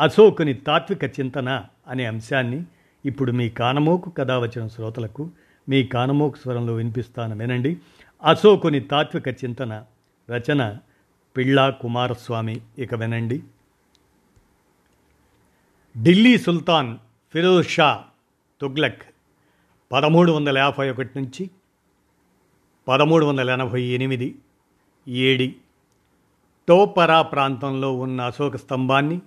అశోకుని తాత్విక చింతన అనే అంశాన్ని ఇప్పుడు మీ కానమోకు కథ వచ్చిన శ్రోతలకు మీ కానమోకు స్వరంలో వినిపిస్తాను వినండి అశోకుని తాత్విక చింతన రచన పిళ్ళా కుమారస్వామి ఇక వినండి. ఢిల్లీ సుల్తాన్ ఫిరోజ్ షా తుగ్లక్ పదమూడు వందల యాభై ఒకటి నుంచి పదమూడు వందల ఎనభై ఎనిమిది ఏడి టోపరా ప్రాంతంలో ఉన్న అశోక స్తంభాన్ని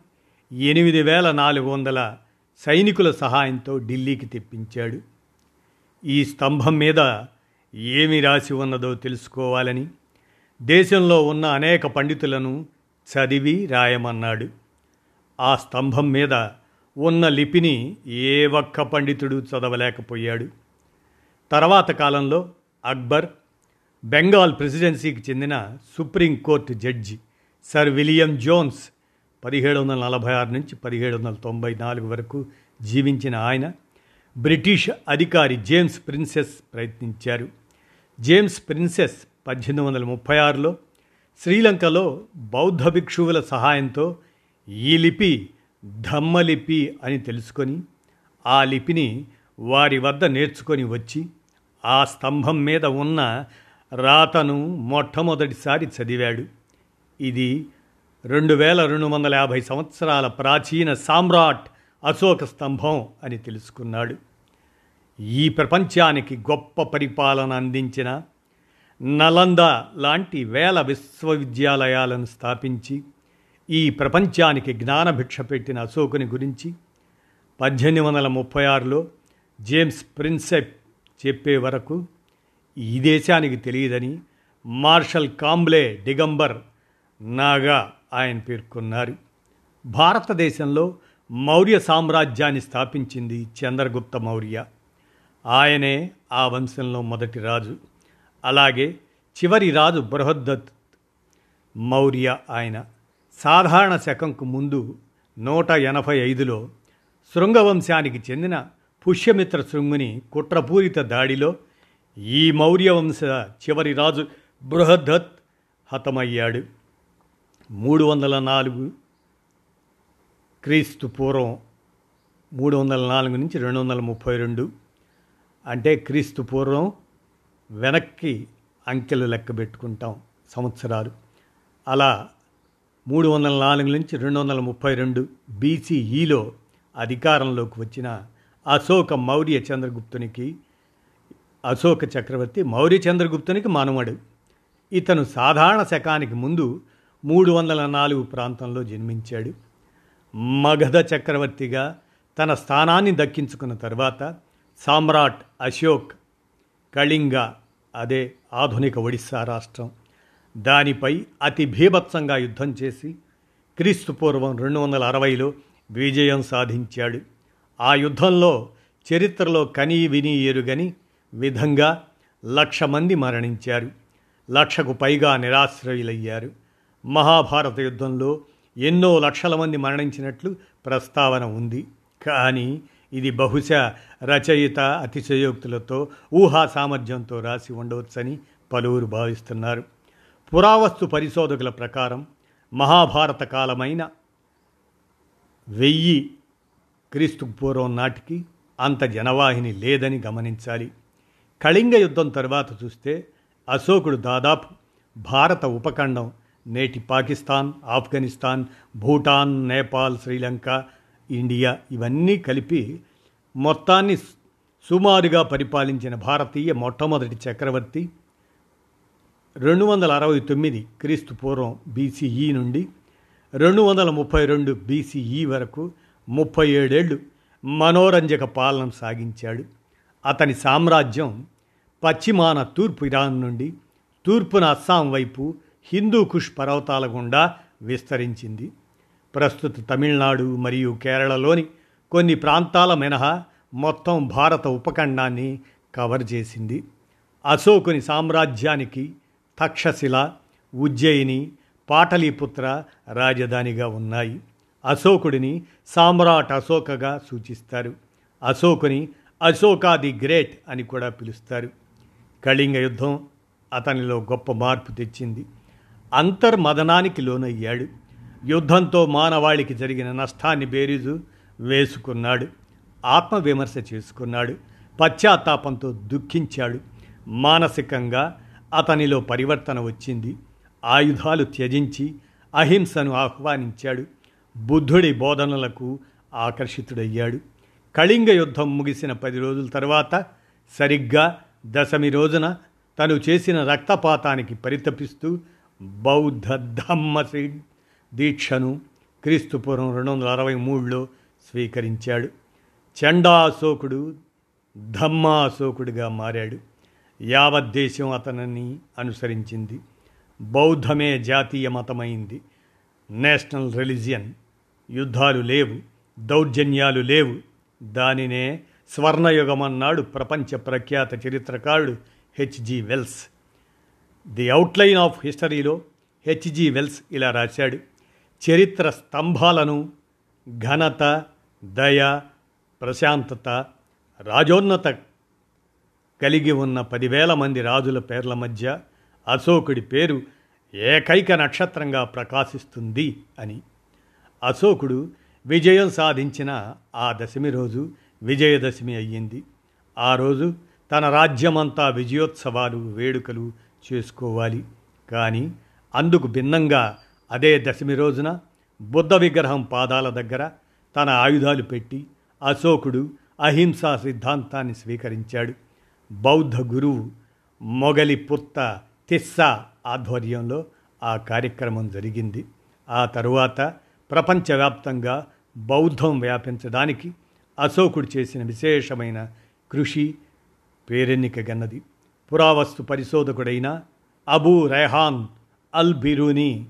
ఎనిమిది వేల నాలుగు వందల సైనికుల సహాయంతో ఢిల్లీకి తెప్పించాడు. ఈ స్తంభం మీద ఏమి రాసి ఉన్నదో తెలుసుకోవాలని దేశంలో ఉన్న అనేక పండితులను చదివి రాయమన్నాడు. ఆ స్తంభం మీద ఉన్న లిపిని ఏ ఒక్క పండితుడు చదవలేకపోయాడు. తర్వాత కాలంలో అక్బర్ బెంగాల్ ప్రెసిడెన్సీకి చెందిన supreme court judge sir William Jones పదిహేడు వందల నలభై ఆరు నుంచి పదిహేడు వందల తొంభై నాలుగు వరకు జీవించిన ఆయన బ్రిటిష్ అధికారి జేమ్స్ ప్రిన్సెస్ ప్రయత్నించారు. జేమ్స్ ప్రిన్సెస్ పద్దెనిమిది వందల ముప్పై ఆరులో శ్రీలంకలో బౌద్ధ భిక్షువుల సహాయంతో ఈ లిపి ధమ్మలిపి అని తెలుసుకొని ఆ లిపిని వారి వద్ద నేర్చుకొని వచ్చి ఆ స్తంభం మీద ఉన్న రాతను మొట్టమొదటిసారి చదివాడు. ఇది రెండు వేల రెండు వందల యాభై సంవత్సరాల ప్రాచీన సామ్రాట్ అశోక స్తంభం అని తెలుసుకున్నాడు. ఈ ప్రపంచానికి గొప్ప పరిపాలన అందించిన నలంద లాంటి వేల విశ్వవిద్యాలయాలను స్థాపించి ఈ ప్రపంచానికి జ్ఞానభిక్ష పెట్టిన అశోకుని గురించి పద్దెనిమిది వందల ముప్పై ఆరులో జేమ్స్ ప్రిన్సెప్ చెప్పే వరకు ఈ దేశానికి తెలియదని మార్షల్ కాంబ్లే డిగంబర్ నాగా ఆయన పేర్కొన్నారు. భారతదేశంలో మౌర్య సామ్రాజ్యాన్ని స్థాపించింది చంద్రగుప్త మౌర్య. ఆయనే ఆ వంశంలో మొదటి రాజు. అలాగే చివరి రాజు బృహద్దత్ మౌర్య ఆయన. సాధారణ శకంకు ముందు నూట ఎనభై ఐదులో శృంగవంశానికి చెందిన పుష్యమిత్ర శృంగుని కుట్రపూరిత దాడిలో ఈ మౌర్య వంశ చివరి రాజు బృహద్దత్ హతమయ్యాడు. మూడు వందల నాలుగు క్రీస్తు పూర్వం మూడు వందల నాలుగు నుంచి రెండు వందల ముప్పై రెండు అంటే క్రీస్తు పూర్వం వెనక్కి అంకెలు లెక్క పెట్టుకుంటాం సంవత్సరాలు. అలా మూడు వందల నాలుగు నుంచి రెండు వందల ముప్పై రెండు బీసీఈలో అధికారంలోకి వచ్చిన అశోక మౌర్య చంద్రగుప్తునికి అశోక చక్రవర్తి మౌర్య చంద్రగుప్తునికి మానవుడు. ఇతను సాధారణ శకానికి ముందు మూడు వందల నాలుగు ప్రాంతంలో జన్మించాడు. మగధ చక్రవర్తిగా తన స్థానాన్ని దక్కించుకున్న తర్వాత సామ్రాట్ అశోక్ కళింగ అదే ఆధునిక ఒడిస్సా రాష్ట్రం. దానిపై అతి భీభత్సంగా యుద్ధం చేసి క్రీస్తు పూర్వం రెండు వందల అరవైలో విజయం సాధించాడు. ఆ యుద్ధంలో చరిత్రలో కనీ విని ఎరుగని విధంగా లక్ష మంది మరణించారు. లక్షకు పైగా నిరాశ్రయులయ్యారు. మహాభారత యుద్ధంలో ఎన్నో లక్షల మంది మరణించినట్లు ప్రస్తావన ఉంది. కానీ ఇది బహుశా రచయిత అతిశయోక్తులతో ఊహా సామర్థ్యంతో రాసి ఉండవచ్చని పలువురు భావిస్తున్నారు. పురావస్తు పరిశోధకుల ప్రకారం మహాభారత కాలమైన వెయ్యి క్రీస్తు పూర్వం నాటికి అంత జనవాహిని లేదని గమనించాలి. కళింగ యుద్ధం తర్వాత చూస్తే అశోకుడు దాదాపు భారత ఉపఖండం నేటి పాకిస్తాన్ ఆఫ్ఘనిస్తాన్ భూటాన్ నేపాల్ శ్రీలంక ఇండియా ఇవన్నీ కలిపి మొత్తాన్ని సుమారుగా పరిపాలించిన భారతీయ మొట్టమొదటి చక్రవర్తి రెండు వందల అరవై తొమ్మిది క్రీస్తు పూర్వం బీసీఈ నుండి రెండు వందల ముప్పై రెండు బీసీఈ వరకు ముప్పై ఏడేళ్ళు మనోరంజక పాలన సాగించాడు. అతని సామ్రాజ్యం పశ్చిమాన తూర్పు ఇరాన్ నుండి తూర్పున అస్సాం వైపు హిందూ కుష్ పర్వతాల గుండా విస్తరించింది. ప్రస్తుత తమిళనాడు మరియు కేరళలోని కొన్ని ప్రాంతాల మినహా మొత్తం భారత ఉపఖండాన్ని కవర్ చేసింది. అశోకుని సామ్రాజ్యానికి తక్షశిల ఉజ్జయిని పాటలీపుత్ర రాజధానిగా ఉన్నాయి. అశోకుడిని సామ్రాట్ అశోకగా సూచిస్తారు. అశోకుని అశోకా ది గ్రేట్ అని కూడా పిలుస్తారు. కళింగ యుద్ధం అతనిలో గొప్ప మార్పు తెచ్చింది. అంతర్మదనానికి లోనయ్యాడు. యుద్ధంతో మానవాళికి జరిగిన నష్టాన్ని బేరీజు వేసుకున్నాడు. ఆత్మవిమర్శ చేసుకున్నాడు. పశ్చాత్తాపంతో దుఃఖించాడు. మానసికంగా అతనిలో పరివర్తన వచ్చింది. ఆయుధాలు త్యజించి అహింసను ఆహ్వానించాడు. బుద్ధుడి బోధనలకు ఆకర్షితుడయ్యాడు. కళింగ యుద్ధం ముగిసిన పది రోజుల తర్వాత సరిగ్గా దశమి రోజున తను చేసిన రక్తపాతానికి పరితపిస్తూ బౌద్ధ ధమ్మ దీక్షను క్రీస్తుపూర్వం రెండు వందల అరవై మూడులో స్వీకరించాడు. చండాశోకుడు ధమ్మాశోకుడిగా మారాడు. యావత్ దేశం అతనిని అనుసరించింది. బౌద్ధమే జాతీయ మతమైంది. National religion. యుద్ధాలు లేవు. దౌర్జన్యాలు లేవు. దానినే స్వర్ణయుగమన్నాడు ప్రపంచ ప్రఖ్యాత చరిత్రకారుడు H G Wells. The outline of హిస్టరీలో హెచ్జి వెల్స్ ఇలా రాశాడు. చరిత్ర స్తంభాలను ఘనత దయ ప్రశాంతత రాజోన్నత కలిగి ఉన్న పదివేల మంది రాజుల పేర్ల మధ్య అశోకుడి పేరు ఏకైక నక్షత్రంగా ప్రకాశిస్తుంది అని. అశోకుడు విజయం సాధించిన ఆ దశమి రోజు విజయదశమి అయ్యింది. ఆ రోజు తన రాజ్యమంతా విజయోత్సవాలు వేడుకలు చేసుకోవాలి. కానీ అందుకు భిన్నంగా అదే దశమి రోజున బుద్ధ విగ్రహం పాదాల దగ్గర తన ఆయుధాలు పెట్టి అశోకుడు అహింసా సిద్ధాంతాన్ని స్వీకరించాడు. బౌద్ధ గురువు మొగలి పుత్త తిస్సా ఆధ్వర్యంలో ఆ కార్యక్రమం జరిగింది. ఆ తరువాత ప్రపంచవ్యాప్తంగా బౌద్ధం వ్యాపించడానికి అశోకుడు చేసిన విశేషమైన కృషి పేరెన్నికగన్నది పురావస్తు పరిశోధకుడైన అబూ రెహాన్ అల్ బిరూని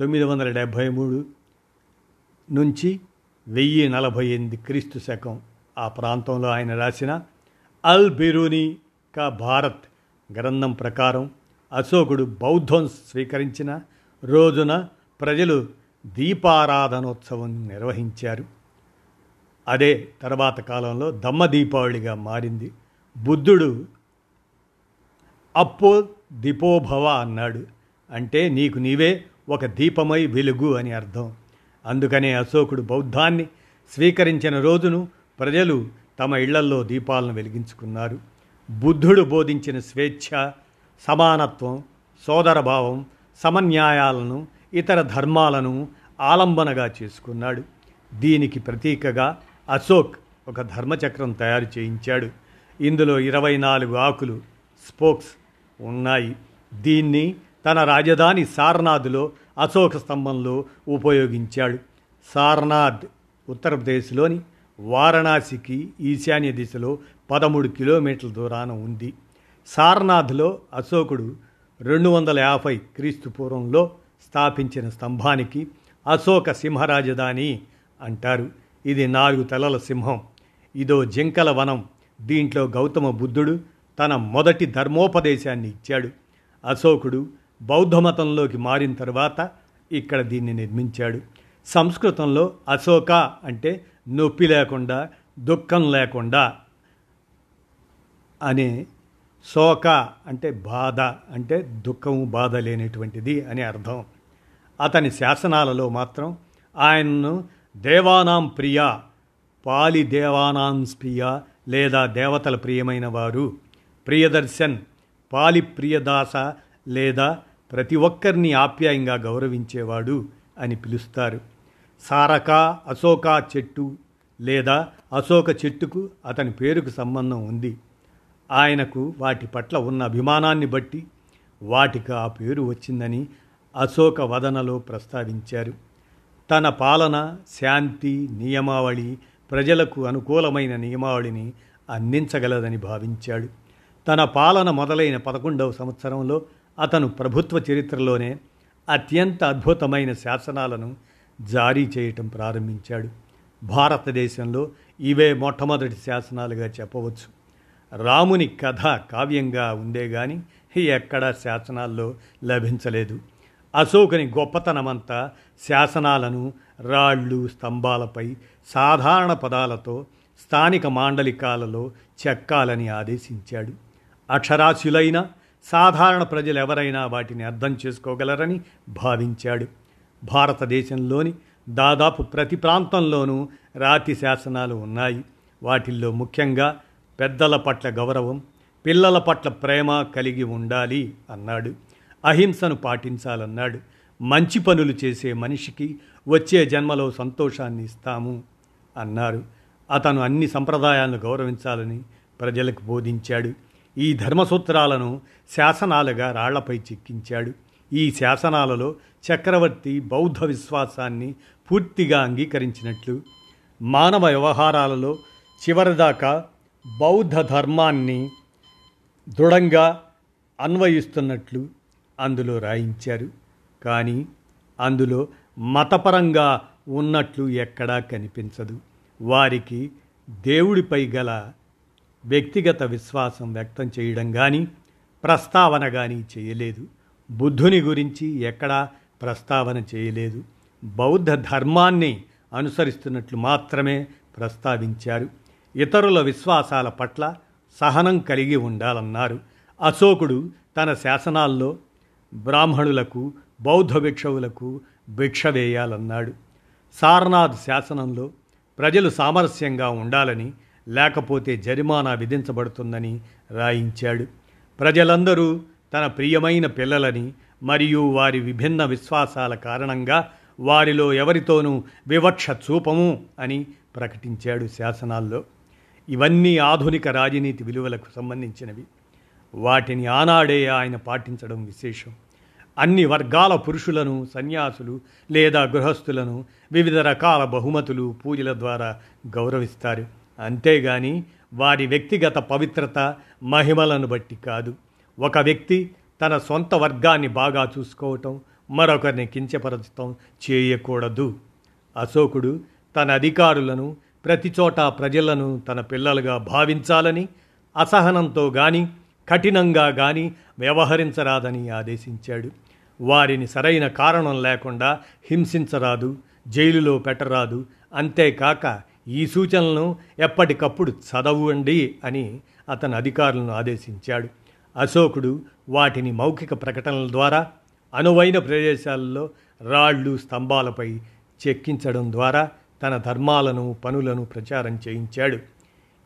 తొమ్మిది వందల డెబ్భై మూడు నుంచి వెయ్యి నలభై ఎనిమిది క్రీస్తు శకం ఆ ప్రాంతంలో ఆయన రాసిన అల్ బిరూని కా భారత్ గ్రంథం ప్రకారం అశోకుడు బౌద్ధం స్వీకరించిన రోజున ప్రజలు దీపారాధనోత్సవం నిర్వహించారు. అదే తర్వాత కాలంలో దమ్మ దీపావళిగా మారింది. బుద్ధుడు అప్పో దీపోభవ అన్నాడు. అంటే నీకు నీవే ఒక దీపమై వెలుగు అని అర్థం. అందుకనే అశోకుడు బౌద్ధాన్ని స్వీకరించిన రోజును ప్రజలు తమ ఇళ్ళల్లో దీపాలను వెలిగించుకున్నారు. బుద్ధుడు బోధించిన స్వేచ్ఛ సమానత్వం సోదరభావం సమన్యాయాలను ఇతర ధర్మాలను ఆలంబనగా చేసుకున్నాడు. దీనికి ప్రతీకగా అశోక్ ఒక ధర్మచక్రం తయారు చేయించాడు. ఇందులో ఇరవై నాలుగు ఆకులు స్పోక్స్ ఉన్నాయి. దీన్ని తన రాజధాని సారనాథ్లో అశోక స్తంభంలో ఉపయోగించాడు. సారనాథ్ ఉత్తరప్రదేశ్లోని వారణాసికి ఈశాన్య దిశలో పదమూడు కిలోమీటర్ల దూరాన ఉంది. సారనాథ్లో అశోకుడు రెండు వందల యాభై క్రీస్తు పూర్వంలో స్థాపించిన స్తంభానికి అశోక సింహరాజధాని అంటారు. ఇది నాలుగు తలల సింహం. ఇదో జింకల వనం. దీంట్లో గౌతమ బుద్ధుడు తన మొదటి ధర్మోపదేశాన్ని ఇచ్చాడు. అశోకుడు బౌద్ధమతంలోకి మారిన తర్వాత ఇక్కడ దీన్ని నిర్మించాడు. సంస్కృతంలో అశోక అంటే నొప్పి లేకుండా దుఃఖం లేకుండా అనే శోక అంటే బాధ అంటే దుఃఖము బాధ లేనటువంటిది అని అర్థం. అతని శాసనాలలో మాత్రం ఆయన్ను దేవానాం ప్రియ పాలి దేవానాం ప్రియ లేదా దేవతల ప్రియమైన వారు ప్రియదర్శన్ పాలి ప్రియదాస లేదా ప్రతి ఒక్కరిని ఆప్యాయంగా గౌరవించేవాడు అని పిలుస్తారు. సారక అశోక చెట్టు లేదా అశోక చెట్టుకు అతని పేరుకు సంబంధం ఉంది. ఆయనకు వాటి పట్ల ఉన్న అభిమానాన్ని బట్టి వాటికి ఆ పేరు వచ్చిందని అశోక వదనలో ప్రస్తావించారు. తన పాలన శాంతి నియమావళి ప్రజలకు అనుకూలమైన నియమావళిని అందించగలదని భావించాడు. తన పాలన మొదలైన పదకొండవ సంవత్సరంలో అతను ప్రభుత్వ చరిత్రలోనే అత్యంత అద్భుతమైన శాసనాలను జారీ చేయటం ప్రారంభించాడు. భారతదేశంలో ఇవే మొట్టమొదటి శాసనాలుగా చెప్పవచ్చు. రాముని కథ కావ్యంగా ఉందే గాని ఎక్కడా శాసనాల్లో లభించలేదు. అశోకుని గొప్పతనమంతా శాసనాలను రాళ్ళు స్తంభాలపై సాధారణ పదాలతో స్థానిక మాండలికాలలో చెక్కాలని ఆదేశించాడు. అక్షరాస్యులైన సాధారణ ప్రజలు ఎవరైనా వాటిని అర్థం చేసుకోగలరని భావించాడు. భారతదేశంలోని దాదాపు ప్రతి ప్రాంతంలోనూ రాతి శాసనాలు ఉన్నాయి. వాటిల్లో ముఖ్యంగా పెద్దల పట్ల గౌరవం పిల్లల పట్ల ప్రేమ కలిగి ఉండాలి అన్నాడు. అహింసను పాటించాలన్నాడు. మంచి పనులు చేసే మనిషికి వచ్చే జన్మలో సంతోషాన్ని ఇస్తాము అన్నారు. అతను అన్ని సంప్రదాయాలను గౌరవించాలని ప్రజలకు బోధించాడు. ఈ ధర్మసూత్రాలను శాసనాలుగా రాళ్ళపై చెక్కించాడు. ఈ శాసనాలలో చక్రవర్తి బౌద్ధ విశ్వాసాన్ని పూర్తిగా అంగీకరించినట్లు మానవ వ్యవహారాలలో చివరిదాకా బౌద్ధ ధర్మాన్ని దృఢంగా అన్వయిస్తున్నట్లు అందులో రాయించారు. కానీ అందులో మతపరంగా ఉన్నట్లు ఎక్కడా కనిపించదు. వారికి దేవుడిపై గల వ్యక్తిగత విశ్వాసం వ్యక్తం చేయడం కానీ ప్రస్తావన కానీ చేయలేదు. బుద్ధుని గురించి ఎక్కడా ప్రస్తావన చేయలేదు. బౌద్ధ ధర్మాన్ని అనుసరిస్తున్నట్లు మాత్రమే ప్రస్తావించారు. ఇతరుల విశ్వాసాల పట్ల సహనం కలిగి ఉండాలన్నారు. అశోకుడు తన శాసనాల్లో బ్రాహ్మణులకు బౌద్ధ భిక్షవులకు భిక్ష వేయాలన్నాడు. సారనాథ్ శాసనంలో ప్రజలు సామరస్యంగా ఉండాలని లేకపోతే జరిమానా విధించబడుతుందని రాయించాడు. ప్రజలందరూ తన ప్రియమైన పిల్లలని మరియు వారి విభిన్న విశ్వాసాల కారణంగా వారిలో ఎవరితోనూ వివక్ష చూపము అని ప్రకటించాడు శాసనాల్లో. ఇవన్నీ ఆధునిక రాజనీతి విలువలకు సంబంధించినవి. వాటిని ఆనాడే ఆయన పాటించడం విశేషం. అన్ని వర్గాల పురుషులను సన్యాసులు లేదా గృహస్థులను వివిధ రకాల బహుమతులు పూజల ద్వారా గౌరవిస్తారు. అంతేగాని వారి వ్యక్తిగత పవిత్రత మహిమలను బట్టి కాదు. ఒక వ్యక్తి తన సొంత వర్గాన్ని బాగా చూసుకోవటం మరొకరిని కించపరచటం చేయకూడదు. అశోకుడు తన అధికారులను ప్రతి చోట ప్రజలను తన పిల్లలుగా భావించాలని అసహనంతో గాని కఠినంగా గాని వ్యవహరించరాదని ఆదేశించాడు. వారిని సరైన కారణం లేకుండా హింసించరాదు జైలులో పెట్టరాదు. అంతేకాక ఈ సూచనలను ఎప్పటికప్పుడు చదవండి అని అతను అధికారులను ఆదేశించాడు. అశోకుడు వాటిని మౌఖిక ప్రకటనల ద్వారా అనువైన ప్రదేశాల్లో రాళ్ళు స్తంభాలపై చెక్కించడం ద్వారా తన ధర్మాలను పనులను ప్రచారం చేయించాడు.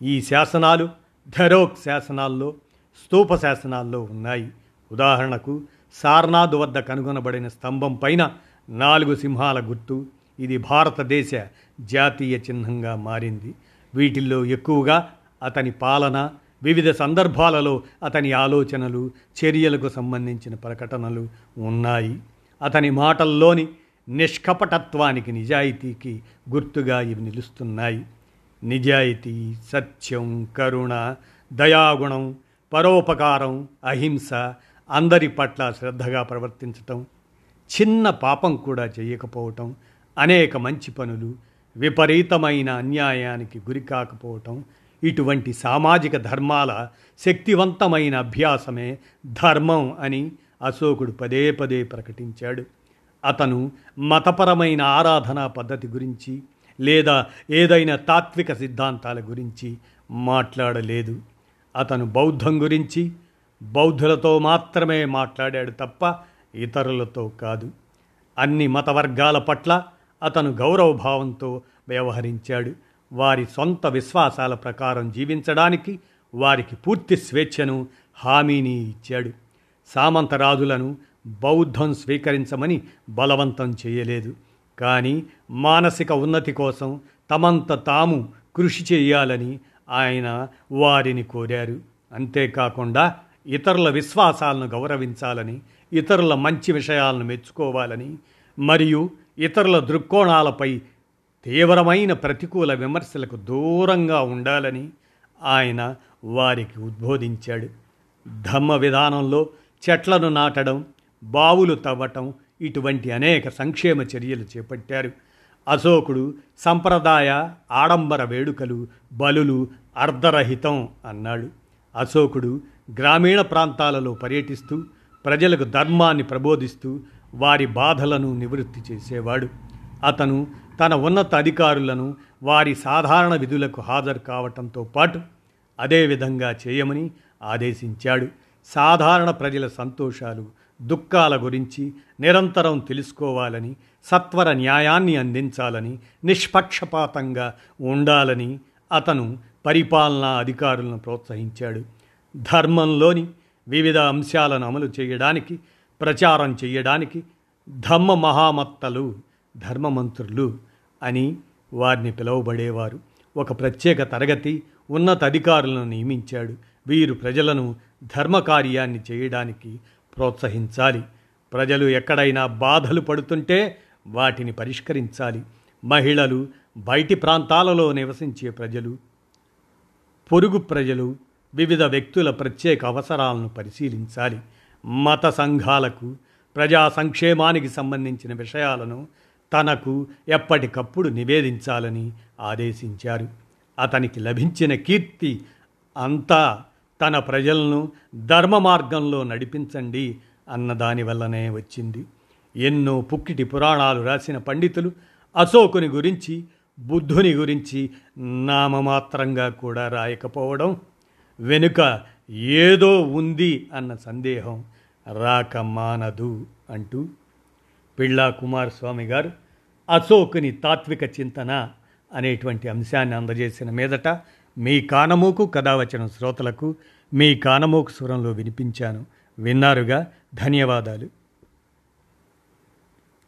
ఈ శాసనాలు ధరోక్ శాసనాల్లో స్తూప శాసనాల్లో ఉన్నాయి. ఉదాహరణకు సార్నాథ్ వద్ద కనుగొనబడిన స్తంభం పైన నాలుగు సింహాల గుర్తు ఇది భారతదేశ జాతీయ చిహ్నంగా మారింది. వీటిల్లో ఎక్కువగా అతని పాలన వివిధ సందర్భాలలో అతని ఆలోచనలు చర్యలకు సంబంధించిన ప్రకటనలు ఉన్నాయి. అతని మాటల్లోని నిష్కపటత్వానికి నిజాయితీకి గుర్తుగా ఇవి నిలుస్తున్నాయి. నిజాయితీ సత్యం కరుణ దయాగుణం పరోపకారం అహింస అందరి పట్ల శ్రద్ధగా ప్రవర్తించటం చిన్న పాపం కూడా చేయకపోవటం అనేక మంచి పనులు విపరీతమైన అన్యాయానికి గురి కాకపోవటం ఇటువంటి సామాజిక ధర్మాల శక్తివంతమైన అభ్యాసమే ధర్మం అని అశోకుడు పదే పదే ప్రకటించాడు. అతను మతపరమైన ఆరాధనా పద్ధతి గురించి లేదా ఏదైనా తాత్విక సిద్ధాంతాల గురించి మాట్లాడలేదు. అతను బౌద్ధం గురించి బౌద్ధులతో మాత్రమే మాట్లాడాడు తప్ప ఇతరులతో కాదు. అన్ని మత వర్గాల పట్ల అతను గౌరవభావంతో వ్యవహరించాడు. వారి సొంత విశ్వాసాల ప్రకారం జీవించడానికి వారికి పూర్తి స్వేచ్ఛను హామీని ఇచ్చాడు. సామంతరాజులను బౌద్ధం స్వీకరించమని బలవంతం చేయలేదు. కానీ మానసిక ఉన్నతి కోసం తమంత తాము కృషి చేయాలని ఆయన వారిని కోరారు. అంతేకాకుండా ఇతరుల విశ్వాసాలను గౌరవించాలని ఇతరుల మంచి విషయాలను మెచ్చుకోవాలని మరియు ఇతరుల దృక్కోణాలపై తీవ్రమైన ప్రతికూల విమర్శలకు దూరంగా ఉండాలని ఆయన వారికి ఉద్బోధించాడు. ధమ్మ విధానంలో చెట్లను నాటడం బావులు తవ్వటం ఇటువంటి అనేక సంక్షేమ చర్యలు చేపట్టారు. అశోకుడు సంప్రదాయ ఆడంబర వేడుకలు బలులు అర్ధరహితం అన్నాడు. అశోకుడు గ్రామీణ ప్రాంతాలలో పర్యటిస్తూ ప్రజలకు ధర్మాన్ని ప్రబోధిస్తూ వారి బాధలను నివృత్తి చేసేవాడు. అతను తన ఉన్నత అధికారులను వారి సాధారణ విధులకు హాజరు కావటంతో పాటు అదేవిధంగా చేయమని ఆదేశించాడు. సాధారణ ప్రజల సంతోషాలు దుఃఖాల గురించి నిరంతరం తెలుసుకోవాలని సత్వర న్యాయాన్ని అందించాలని నిష్పక్షపాతంగా ఉండాలని అతను పరిపాలనా అధికారులను ప్రోత్సహించాడు. ధర్మంలోని వివిధ అంశాలను అమలు చేయడానికి ప్రచారం చేయడానికి ధమ్మ మహామత్తలు ధర్మమంత్రులు అని వారిని పిలువబడేవారు. ఒక ప్రత్యేక తరగతి ఉన్నత అధికారులను నియమించాడు. వీరు ప్రజలను ధర్మకార్యాన్ని చేయడానికి ప్రోత్సహించాలి. ప్రజలు ఎక్కడైనా బాధలు పడుతుంటే వాటిని పరిష్కరించాలి. మహిళలు బయటి ప్రాంతాలలో నివసించే ప్రజలు పొరుగు ప్రజలు వివిధ వ్యక్తుల ప్రత్యేక అవసరాలను పరిశీలించాలి. మత సంఘాలకు ప్రజా సంక్షేమానికి సంబంధించిన విషయాలను తనకు ఎప్పటికప్పుడు నివేదించాలని ఆదేశించారు. అతనికి లభించిన కీర్తి అంతా తన ప్రజలను ధర్మ మార్గంలో నడిపించండి అన్న వల్లనే వచ్చింది. ఎన్నో పుక్కిటి పురాణాలు రాసిన పండితులు అశోకుని గురించి బుద్ధుని గురించి నామమాత్రంగా కూడా రాయకపోవడం వెనుక ఏదో ఉంది అన్న సందేహం రాక మానదు అంటూ పిళ్ళా కుమారస్వామి గారు అశోకుని తాత్విక చింతన అనేటువంటి అంశాన్ని అందజేసిన మీదట మీ కానమూకు కథావచనం శ్రోతలకు మీ కానమూకు స్వరంలో వినిపించాను. విన్నారుగా? ధన్యవాదాలు.